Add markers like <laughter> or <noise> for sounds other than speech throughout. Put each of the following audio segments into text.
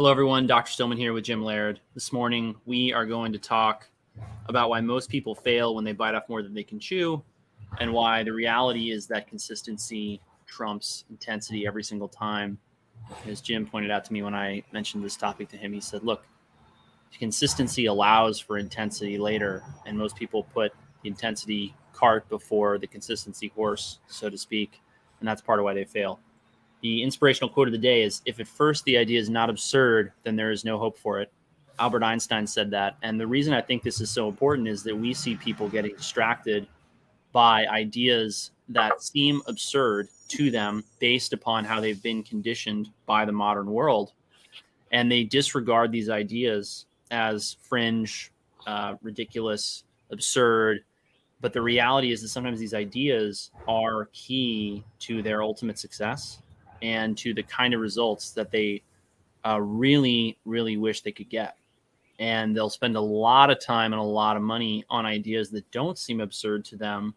Hello, everyone. Dr. Stillman here with Jim Laird. This morning, we are going to talk about why most people fail when they bite off more than they can chew, and why the reality is that consistency trumps intensity every single time. As Jim pointed out to me when I mentioned this topic to him, he said, Look, consistency allows for intensity later, and most people put the intensity cart before the consistency horse, so to speak, and that's part of why they fail. The inspirational quote of the day is If at first the idea is not absurd, then there is no hope for it. Albert Einstein said that. And the reason I think this is so important is that we see people getting distracted by ideas that seem absurd to them based upon how they've been conditioned by the modern world. And they disregard these ideas as fringe, uh, ridiculous, absurd. But the reality is that sometimes these ideas are key to their ultimate success and to the kind of results that they uh, really, really wish they could get. And they'll spend a lot of time and a lot of money on ideas that don't seem absurd to them,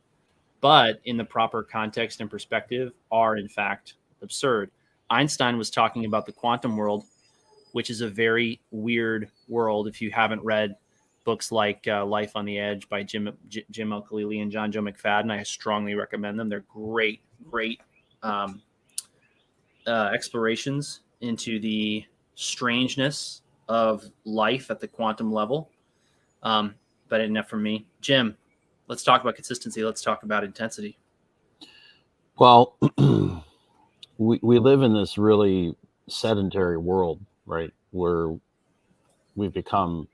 but in the proper context and perspective are, in fact, absurd. Einstein was talking about the quantum world, which is a very weird world. If you haven't read books like uh, Life on the Edge by Jim J- Jim Al-Khalili and Johnjoe McFadden, I strongly recommend them. They're great, great um, uh, explorations into the strangeness of life at the quantum level. Um, but enough from me. Jim, let's talk about consistency. Let's talk about intensity. Well, <clears throat> we, we live in this really sedentary world, right? Where we've become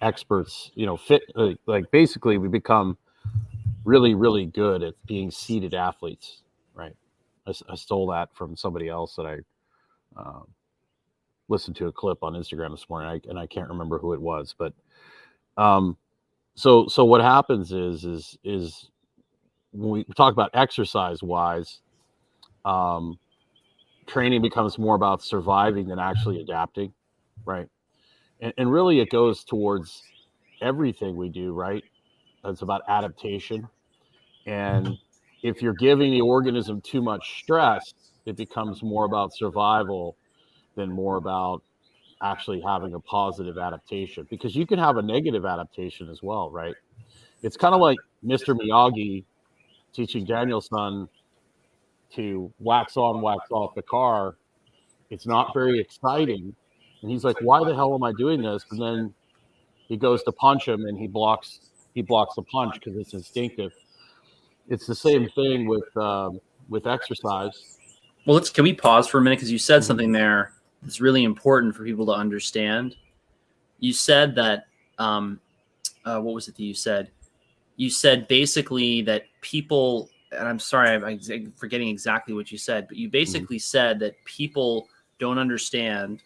experts, you know, fit, uh, like basically we become really, really good at being seated athletes? I, I stole that from somebody else that I um, listened to a clip on Instagram this morning, I, and I can't remember who it was, but um, so so what happens is is is when we talk about exercise wise, um, training becomes more about surviving than actually adapting, right? And, and really, it goes towards everything we do, right? It's about adaptation, and if you're giving the organism too much stress, it becomes more about survival than more about actually having a positive adaptation because you can have a negative adaptation as well, right? It's kind of like Mr. Miyagi teaching Daniel-san to wax on, wax off the car. It's not very exciting. And he's like, why the hell am I doing this? And then he goes to punch him and he blocks he blocks the punch because it's instinctive. It's the same thing with um, with exercise. Well, let's can we pause for a minute because you said something there that's really important for people to understand. You said that, um, uh, what was it that you said? You said basically that people, and I'm sorry, I'm, I'm forgetting exactly what you said, but you mm-hmm. basically mm-hmm. said that people don't understand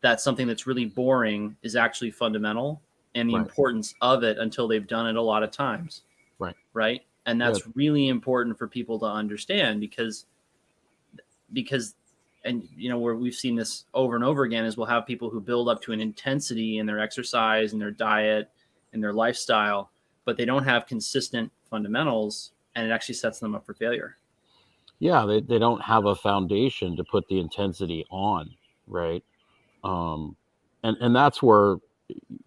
that something that's really boring is actually fundamental and the right. importance of it until they've done it a lot of times. Right. Right. And that's really important for people to understand because because and you know where we've seen this over and over again is we'll have people who build up to an intensity in their exercise and their diet and their lifestyle but they don't have consistent fundamentals and it actually sets them up for failure. Yeah they, they don't have a foundation to put the intensity on right? Um and and that's where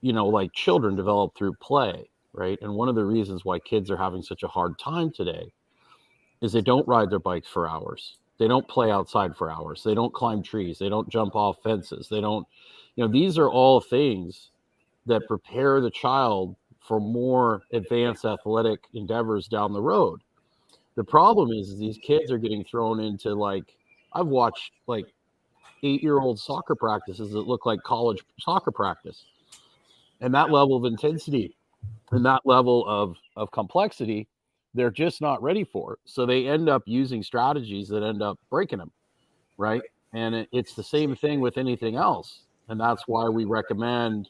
you know like children develop through play right and one of the reasons why kids are having such a hard time today is they don't ride their bikes for hours they don't play outside for hours. They don't climb trees. They don't jump off fences. They don't, you know, these are all things that prepare the child for more advanced athletic endeavors down the road. The problem is, is these kids are getting thrown into like I've watched like eight year old soccer practices that look like college soccer practice. And that level of intensity and that level of, of complexity they're just not ready for it. So they end up using strategies that end up breaking them, right? And it, it's the same thing with anything else. And that's why we recommend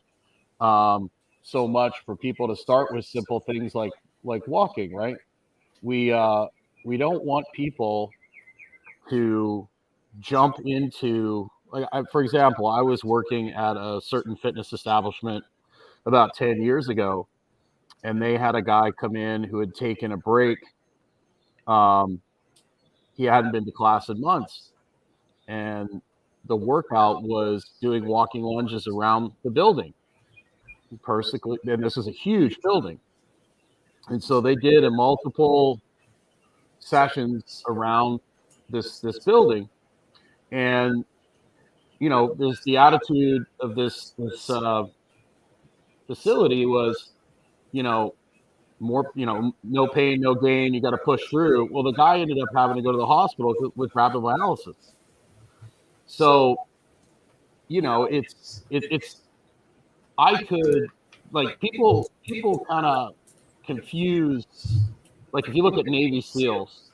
um, so much for people to start with simple things like like walking, right? We uh, we don't want people to jump into like I, for example, I was working at a certain fitness establishment about 10 years ago and they had a guy come in who had taken a break. Um, he hadn't been to class in months, and the workout was doing walking lunges around the building. Perfectly, and this is a huge building, and so they did a multiple sessions around this this building, and you know, there's the attitude of this this uh, facility was, you know, more, you know, no pain, no gain. You got to push through. Well, the guy ended up having to go to the hospital with, rhabdomyolysis. So, you know, it's it, it's I could like people people kind of confuse like if you look at Navy SEALs,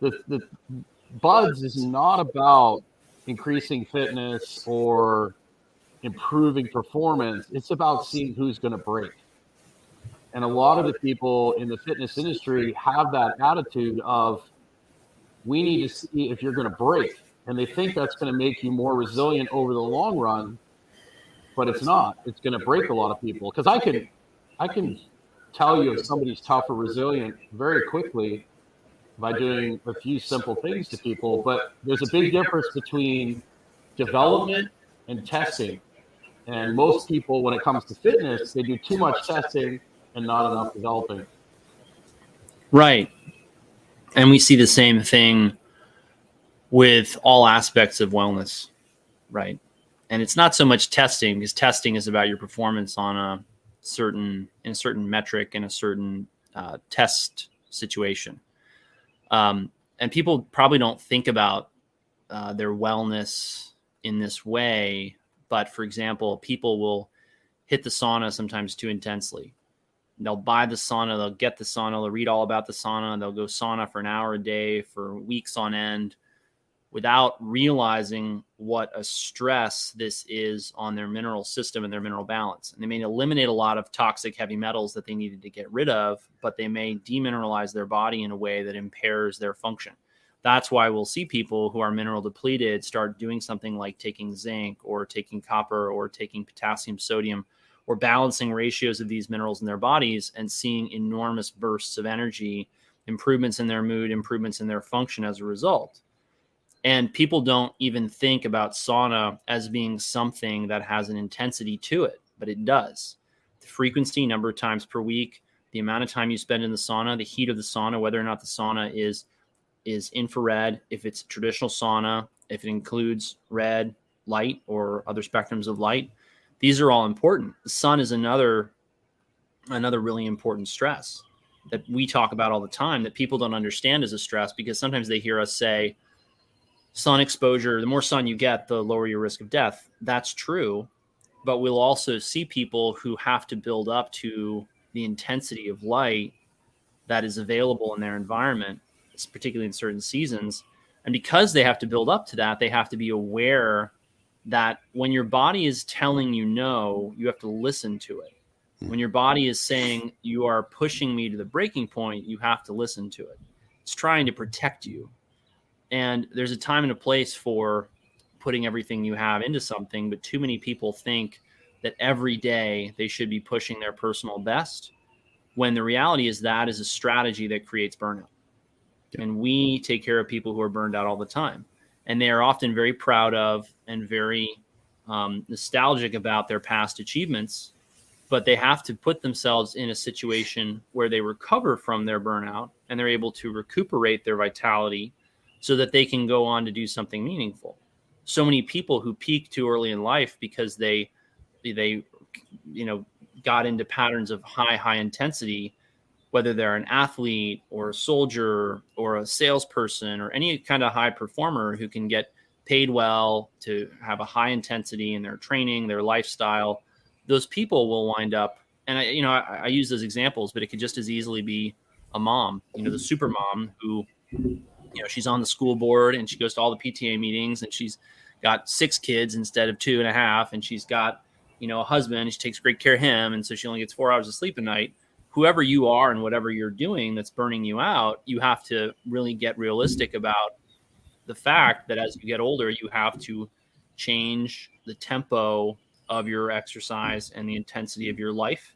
the the BUD/S is not about increasing fitness or improving performance. It's about seeing who's going to break. And a lot of the people in the fitness industry have that attitude of, we need to see if you're going to break. And they think that's going to make you more resilient over the long run, but it's not. It's going to break a lot of people. Because I can, I can tell you if somebody's tough or resilient very quickly by doing a few simple things to people. But there's a big difference between development and testing. And most people, when it comes to fitness, they do too much testing and not enough developing. Right. And we see the same thing with all aspects of wellness, right? And it's not so much testing because testing is about your performance on a certain in a certain metric in a certain uh, test situation. Um, and people probably don't think about uh, their wellness in this way. But for example, people will hit the sauna sometimes too intensely they'll buy the sauna, they'll get the sauna, they'll read all about the sauna, they'll go sauna for an hour a day for weeks on end without realizing what a stress this is on their mineral system and their mineral balance. And they may eliminate a lot of toxic heavy metals that they needed to get rid of, but they may demineralize their body in a way that impairs their function. That's why we'll see people who are mineral depleted start doing something like taking zinc or taking copper or taking potassium, sodium or balancing ratios of these minerals in their bodies and seeing enormous bursts of energy, improvements in their mood, improvements in their function as a result. And people don't even think about sauna as being something that has an intensity to it, but it does. The frequency, number of times per week, the amount of time you spend in the sauna, the heat of the sauna, whether or not the sauna is is infrared, if it's traditional sauna, if it includes red light or other spectrums of light, these are all important. The sun is another another really important stress that we talk about all the time that people don't understand as a stress because sometimes they hear us say sun exposure the more sun you get the lower your risk of death that's true but we'll also see people who have to build up to the intensity of light that is available in their environment particularly in certain seasons and because they have to build up to that they have to be aware that when your body is telling you no, you have to listen to it. Hmm. When your body is saying you are pushing me to the breaking point, you have to listen to it. It's trying to protect you. And there's a time and a place for putting everything you have into something, but too many people think that every day they should be pushing their personal best when the reality is that is a strategy that creates burnout. And we take care of people who are burned out all the time and they are often very proud of and very um, nostalgic about their past achievements but they have to put themselves in a situation where they recover from their burnout and they're able to recuperate their vitality so that they can go on to do something meaningful. So many people who peak too early in life because they they you know got into patterns of high high intensity whether they're an athlete or a soldier or a salesperson or any kind of high performer who can get paid well to have a high intensity in their training, their lifestyle, those people will wind up. And I, you know, I, I use those examples, but it could just as easily be a mom, you know, the super mom who, you know, she's on the school board and she goes to all the PTA meetings and she's got six kids instead of two and a half. And she's got, you know, a husband and she takes great care of him. And so she only gets four hours of sleep a night whoever you are and whatever you're doing that's burning you out, you have to really get realistic about the fact that as you get older, you have to change the tempo of your exercise and the intensity of your life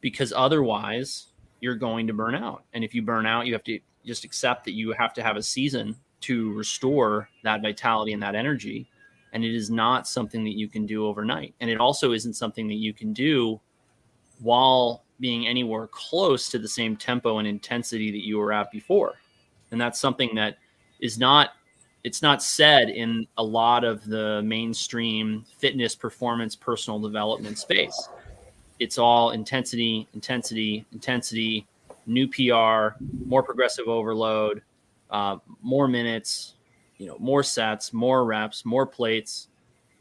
because otherwise you're going to burn out. And if you burn out, you have to just accept that you have to have a season to restore that vitality and that energy. And it is not something that you can do overnight. And it also isn't something that you can do while being anywhere close to the same tempo and intensity that you were at before. And that's something that is not it's not said in a lot of the mainstream fitness performance personal development space. It's all intensity, intensity, intensity, new PR, more progressive overload, uh, more minutes, you know, more sets, more reps, more plates.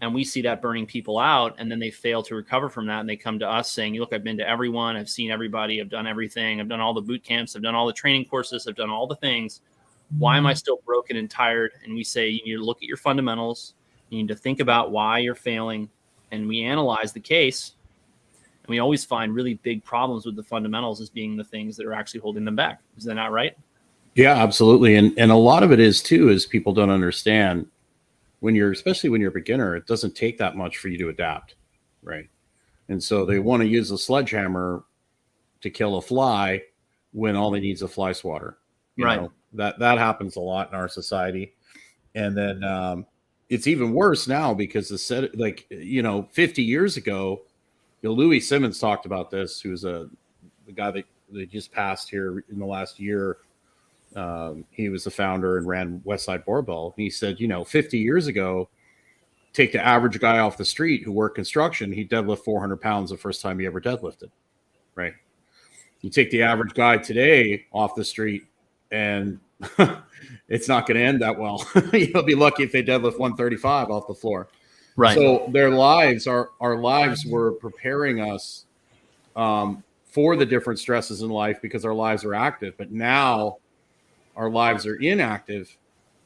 And we see that burning people out, and then they fail to recover from that. And they come to us saying, Look, I've been to everyone, I've seen everybody, I've done everything, I've done all the boot camps, I've done all the training courses, I've done all the things. Why am I mm-hmm. still broken and tired? And we say, You need to look at your fundamentals, you need to think about why you're failing. And we analyze the case and we always find really big problems with the fundamentals as being the things that are actually holding them back. Is that not right? Yeah, absolutely. And and a lot of it is too is people don't understand when you're especially when you're a beginner, it doesn't take that much for you to adapt, right? And so they want to use a sledgehammer to kill a fly when all they need is a fly swatter. You right. Know, that that happens a lot in our society. And then um, it's even worse now because the set like you know 50 years ago you know, Louie Simmons talked about this, who's a the guy that, that just passed here in the last year. Um, he was the founder and ran Westside Barbell. He said, you know, 50 years ago, take the average guy off the street who worked construction, he deadlift 400 pounds the first time he ever deadlifted, right? You take the average guy today off the street, and <laughs> it's not going to end that well. <laughs> You'll be lucky if they deadlift 135 off the floor. Right. So their lives, our our lives, were preparing us um, for the different stresses in life because our lives are active. But now our lives are inactive,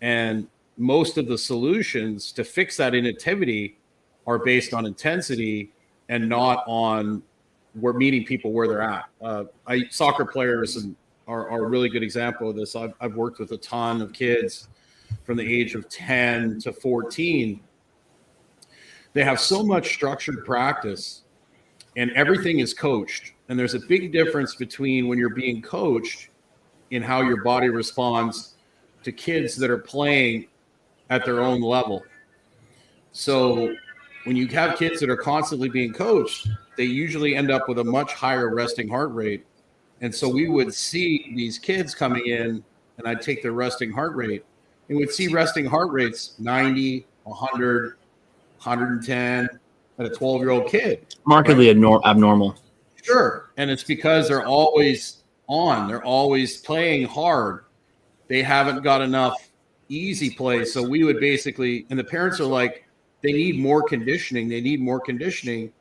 and most of the solutions to fix that inactivity are based on intensity and not on we're meeting people where they're at. Uh, I soccer players and are, are, a really good example of this. I've, I've worked with a ton of kids from the age of 10 to 14 they have so much structured practice and everything is coached. And there's a big difference between when you're being coached in how your body responds to kids that are playing at their own level. So when you have kids that are constantly being coached, they usually end up with a much higher resting heart rate. And so we would see these kids coming in, and I'd take their resting heart rate, and we'd see resting heart rates 90, 100, 110 and a 12 year old kid. Markedly right? abnormal. Sure. And it's because they're always on, they're always playing hard. They haven't got enough easy play. So we would basically, and the parents are like, they need more conditioning. They need more conditioning.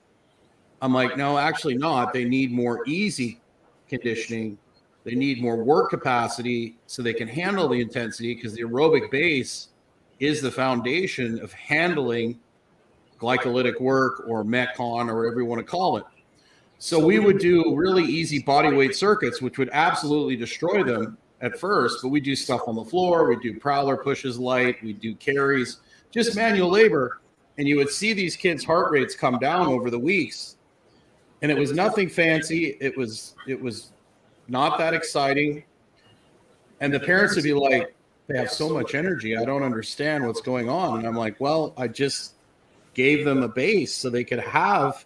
I'm like, no, actually not. They need more easy conditioning. They need more work capacity so they can handle the intensity because the aerobic base is the foundation of handling glycolytic work or Metcon or whatever you want to call it. So we would do really easy body weight circuits, which would absolutely destroy them at first, but we do stuff on the floor, we do prowler pushes light, we do carries, just manual labor. And you would see these kids' heart rates come down over the weeks. And it was nothing fancy. It was it was not that exciting. And the parents would be like, they have so much energy. I don't understand what's going on. And I'm like, well, I just gave them a base so they could have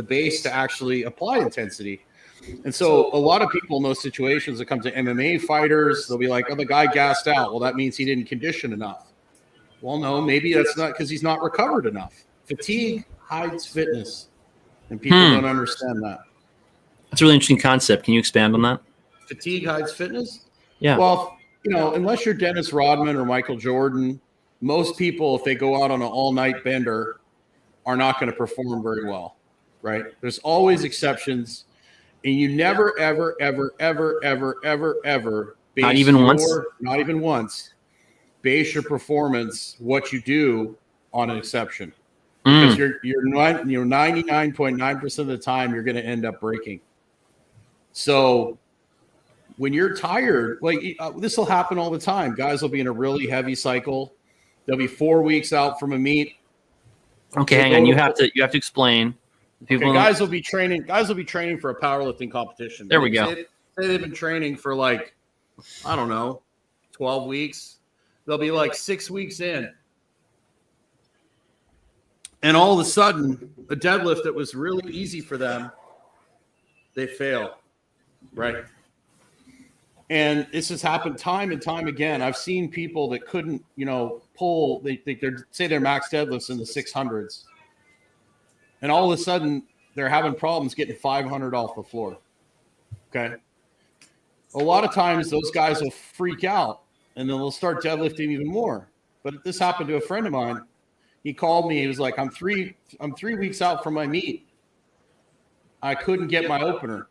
the base to actually apply intensity. And so a lot of people in those situations that come to MMA fighters, they'll be like, oh, the guy gassed out. Well, that means he didn't condition enough. Well, no, maybe that's not because he's not recovered enough. Fatigue hides fitness, and people hmm. don't understand that. That's a really interesting concept. Can you expand on that? Fatigue hides fitness? Yeah. Well, you know, unless you're Dennis Rodman or Michael Jordan most people, if they go out on an all night bender, are not going to perform very well, right? There's always exceptions. And you never, ever, ever, ever, ever, ever, ever, not even your, once, not even once, base your performance, what you do on an exception. Mm. Because you're, you're, not, you're 99.9% of the time, you're going to end up breaking. So when you're tired, like uh, this will happen all the time. Guys will be in a really heavy cycle They'll be four weeks out from a meet. Okay, hang on. You have to you have to explain. People okay, guys will be training. Guys will be training for a powerlifting competition. There we go. Say, say they've been training for like I don't know, twelve weeks. they'll be like six weeks in. And all of a sudden, a deadlift that was really easy for them, they fail. Right. And this has happened time and time again. I've seen people that couldn't, you know, pull, they think they're, say their max deadlifts in the 600s. And all of a sudden, they're having problems getting 500 off the floor. Okay. A lot of times, those guys will freak out and then they'll start deadlifting even more. But this happened to a friend of mine. He called me. He was like, "I'm three. I'm three weeks out from my meet. I couldn't get my opener."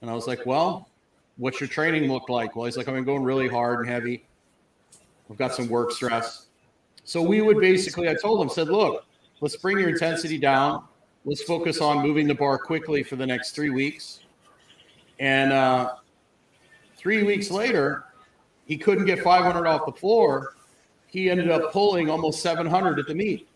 And I was like, "Well, what's your training look like?" Well, he's like, "I've been going really hard and heavy. I've got some work stress." So we would basically, I told him, said, "Look, let's bring your intensity down. Let's focus on moving the bar quickly for the next three weeks." And uh, three weeks later, he couldn't get 500 off the floor. He ended up pulling almost 700 at the meet.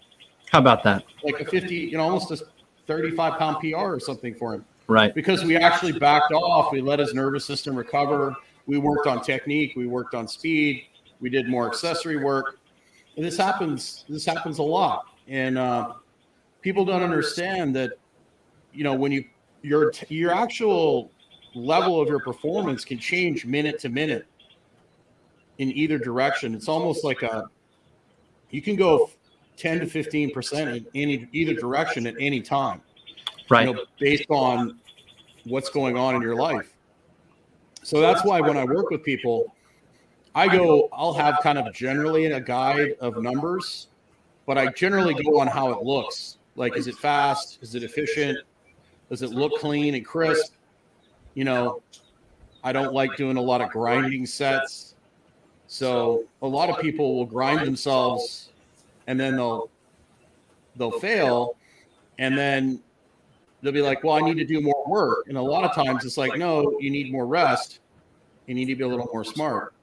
How about that? Like a 50, you know, almost a 35 pound PR or something for him. Right. Because we actually backed off. We let his nervous system recover. We worked on technique. We worked on speed. We did more accessory work. And this happens. This happens a lot. And uh, people don't understand that, you know, when you your your actual level of your performance can change minute to minute in either direction. It's almost like a you can go 10 to 15 percent in any either direction at any time, right? You know, based on what's going on in your life. So that's why when I work with people, I go, I'll have kind of generally a guide of numbers, but I generally go on how it looks. Like, is it fast? Is it efficient? Does it look clean and crisp? You know, I don't like doing a lot of grinding sets. So a lot of people will grind themselves and then they'll they'll fail and then they'll be like, "Well, I need to do more work." And a lot of times it's like, "No, you need more rest. You need to be a little more smart."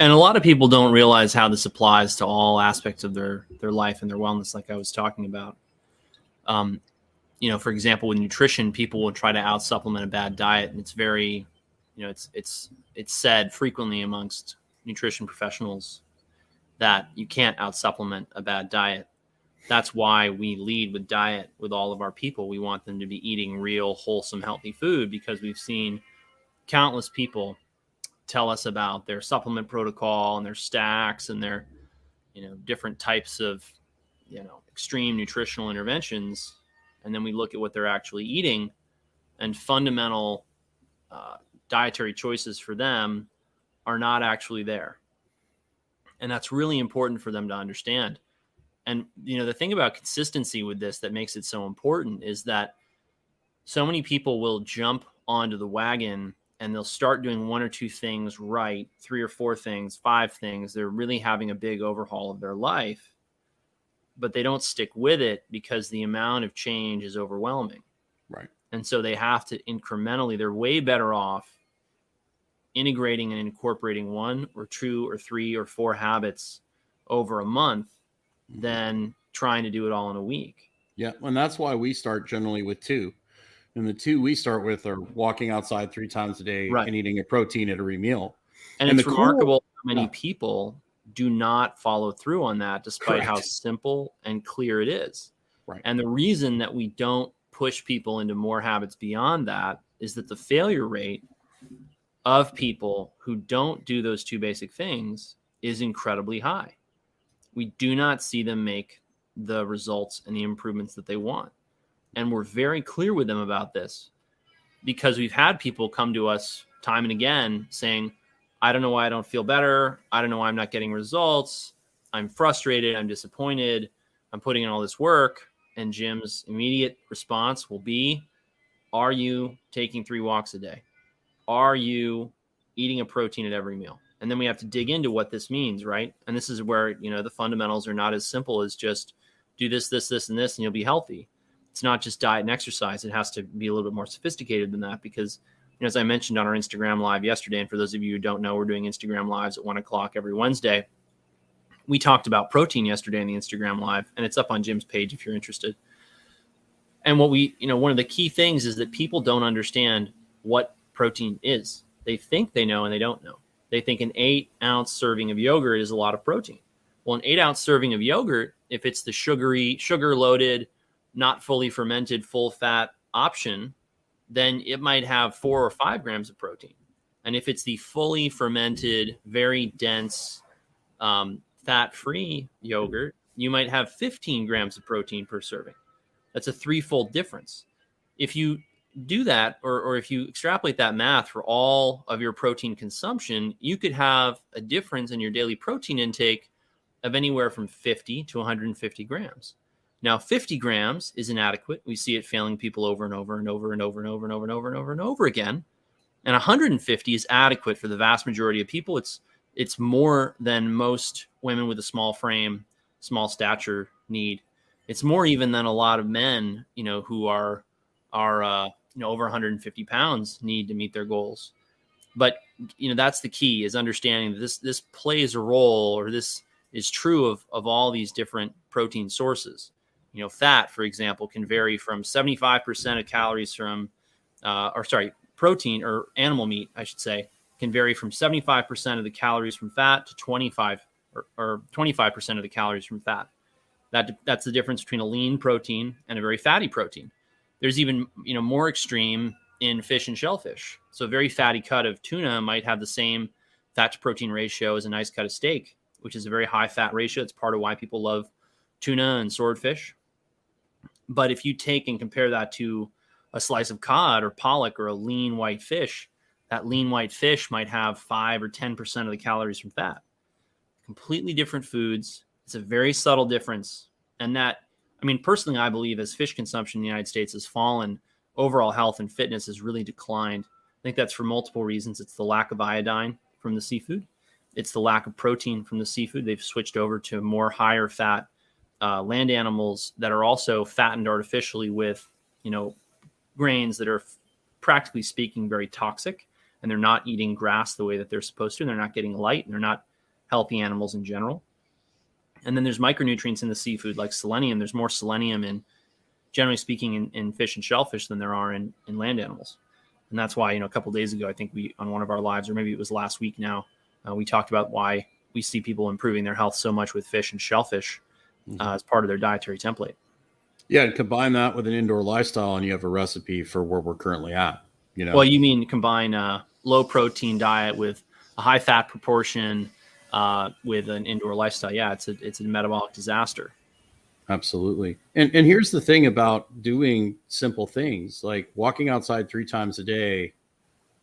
And a lot of people don't realize how this applies to all aspects of their their life and their wellness, like I was talking about. Um, you know, for example, with nutrition, people will try to out supplement a bad diet, and it's very you know, it's it's it's said frequently amongst nutrition professionals that you can't out supplement a bad diet. That's why we lead with diet with all of our people. We want them to be eating real, wholesome, healthy food because we've seen countless people tell us about their supplement protocol and their stacks and their, you know, different types of, you know, extreme nutritional interventions. And then we look at what they're actually eating and fundamental uh, dietary choices for them are not actually there. And that's really important for them to understand. And you know, the thing about consistency with this that makes it so important is that so many people will jump onto the wagon and they'll start doing one or two things right, three or four things, five things. They're really having a big overhaul of their life, but they don't stick with it because the amount of change is overwhelming. Right. And so they have to incrementally, they're way better off integrating and incorporating one or two or three or four habits over a month mm-hmm. than trying to do it all in a week. Yeah, and that's why we start generally with two. And the two we start with are walking outside three times a day right. and eating a protein at every meal. And, and it's remarkable cool, how many people do not follow through on that despite Correct. how simple and clear it is. Right. And the reason that we don't push people into more habits beyond that is that the failure rate of people who don't do those two basic things is incredibly high. We do not see them make the results and the improvements that they want. And we're very clear with them about this because we've had people come to us time and again saying, I don't know why I don't feel better. I don't know why I'm not getting results. I'm frustrated. I'm disappointed. I'm putting in all this work. And Jim's immediate response will be, Are you taking three walks a day? are you eating a protein at every meal? And then we have to dig into what this means, right? And this is where, you know, the fundamentals are not as simple as just do this, this, this, and this, and you'll be healthy. It's not just diet and exercise. It has to be a little bit more sophisticated than that because, you know, as I mentioned on our Instagram live yesterday, and for those of you who don't know, we're doing Instagram lives at one o'clock every Wednesday. We talked about protein yesterday in the Instagram live, and it's up on Jim's page if you're interested. And what we, you know, one of the key things is that people don't understand what protein is. They think they know and they don't know. they think an eight ounce serving of yogurt is a lot of protein. Well, an eight ounce serving of yogurt, if it's the sugary, sugar loaded, not fully fermented, full fat option, then it might have four or five grams of protein. And if it's the fully fermented, very dense, um, fat free yogurt, you might have 15 grams of protein per serving. That's a threefold difference. If you do that, or, or if you extrapolate that math for all of your protein consumption, you could have a difference in your daily protein intake of anywhere from 50 to 150 grams. Now, 50 grams is inadequate. We see it failing people over and over and over and over and over and over and over and over and over again. And 150 is adequate for the vast majority of people. It's it's more than most women with a small frame, small stature need. It's more even than a lot of men, you know, who are are uh, you know over 150 pounds need to meet their goals. But you know that's the key is understanding that this this plays a role or this is true of of all these different protein sources. You know, fat, for example, can vary from 75% of calories from, uh, or sorry, protein or animal meat, I should say, can vary from 75% of the calories from fat to 25 or, or 25% of the calories from fat. That that's the difference between a lean protein and a very fatty protein. There's even you know more extreme in fish and shellfish. So a very fatty cut of tuna might have the same fat to protein ratio as a nice cut of steak, which is a very high fat ratio. It's part of why people love tuna and swordfish. But if you take and compare that to a slice of cod or pollock or a lean white fish, that lean white fish might have five or 10% of the calories from fat. Completely different foods. It's a very subtle difference. And that, I mean, personally, I believe as fish consumption in the United States has fallen, overall health and fitness has really declined. I think that's for multiple reasons. It's the lack of iodine from the seafood, it's the lack of protein from the seafood. They've switched over to more higher fat uh, land animals that are also fattened artificially with, you know, grains that are practically speaking very toxic and they're not eating grass the way that they're supposed to and they're not getting light and they're not healthy animals in general. And then there's micronutrients in the seafood like selenium. There's more selenium in generally speaking in, in fish and shellfish than there are in, in land animals. And that's why you know a couple days ago i think we on one of our lives or maybe it was last week now uh, we talked about why we see people improving their health so much with fish and shellfish mm-hmm. uh, as part of their dietary template yeah, and combine that with an indoor lifestyle, and you have a recipe for where we're currently at. You know, well, you mean combine a low protein diet with a high fat proportion uh, with an indoor lifestyle? Yeah, it's a it's a metabolic disaster. Absolutely. And and here's the thing about doing simple things like walking outside three times a day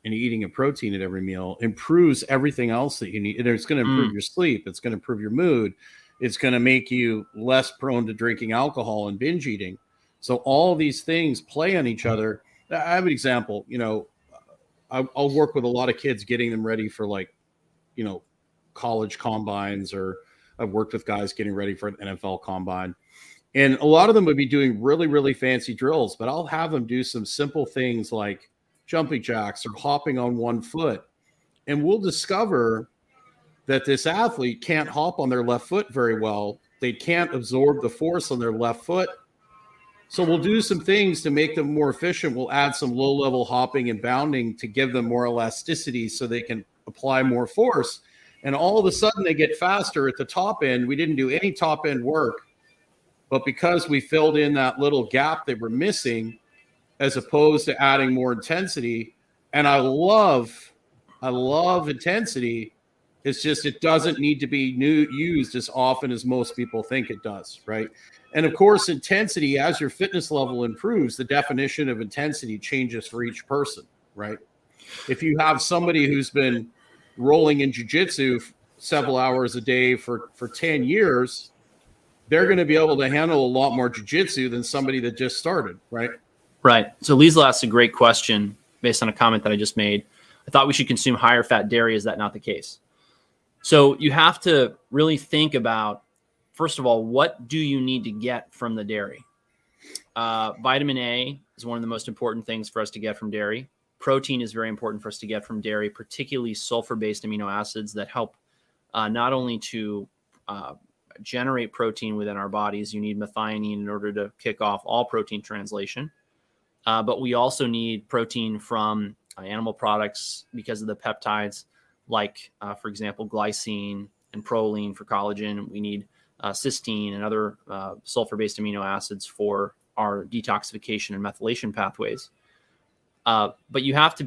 and eating a protein at every meal improves everything else that you need. And it's going to improve mm. your sleep. It's going to improve your mood it's going to make you less prone to drinking alcohol and binge eating. So all these things play on each other. I have an example. You know, I'll work with a lot of kids, getting them ready for like, you know, college combines, or I've worked with guys getting ready for an NFL combine. And a lot of them would be doing really, really fancy drills, but I'll have them do some simple things like jumping jacks or hopping on one foot. And we'll discover that this athlete can't hop on their left foot very well. They can't absorb the force on their left foot. So we'll do some things to make them more efficient. We'll add some low level hopping and bounding to give them more elasticity so they can apply more force. And all of a sudden they get faster at the top end. We didn't do any top end work, but because we filled in that little gap they were missing, as opposed to adding more intensity. And I love, I love intensity it's just it doesn't need to be new, used as often as most people think it does, right? And of course, intensity as your fitness level improves, the definition of intensity changes for each person, right? If you have somebody who's been rolling in jujitsu several hours a day for for 10 years, they're going to be able to handle a lot more jujitsu than somebody that just started, right? Right. So Liesl asked a great question based on a comment that I just made. I thought we should consume higher fat dairy. Is that not the case? So you have to really think about, first of all, what do you need to get from the dairy? Uh, vitamin A is one of the most important things for us to get from dairy. Protein is very important for us to get from dairy, particularly sulfur based amino acids that help uh, not only to uh, generate protein within our bodies, you need methionine in order to kick off all protein translation. Uh, but we also need protein from uh, animal products because of the peptides like, uh, for example, glycine and proline for collagen. We need uh, cysteine and other uh, sulfur based amino acids for our detoxification and methylation pathways. Uh, but you have to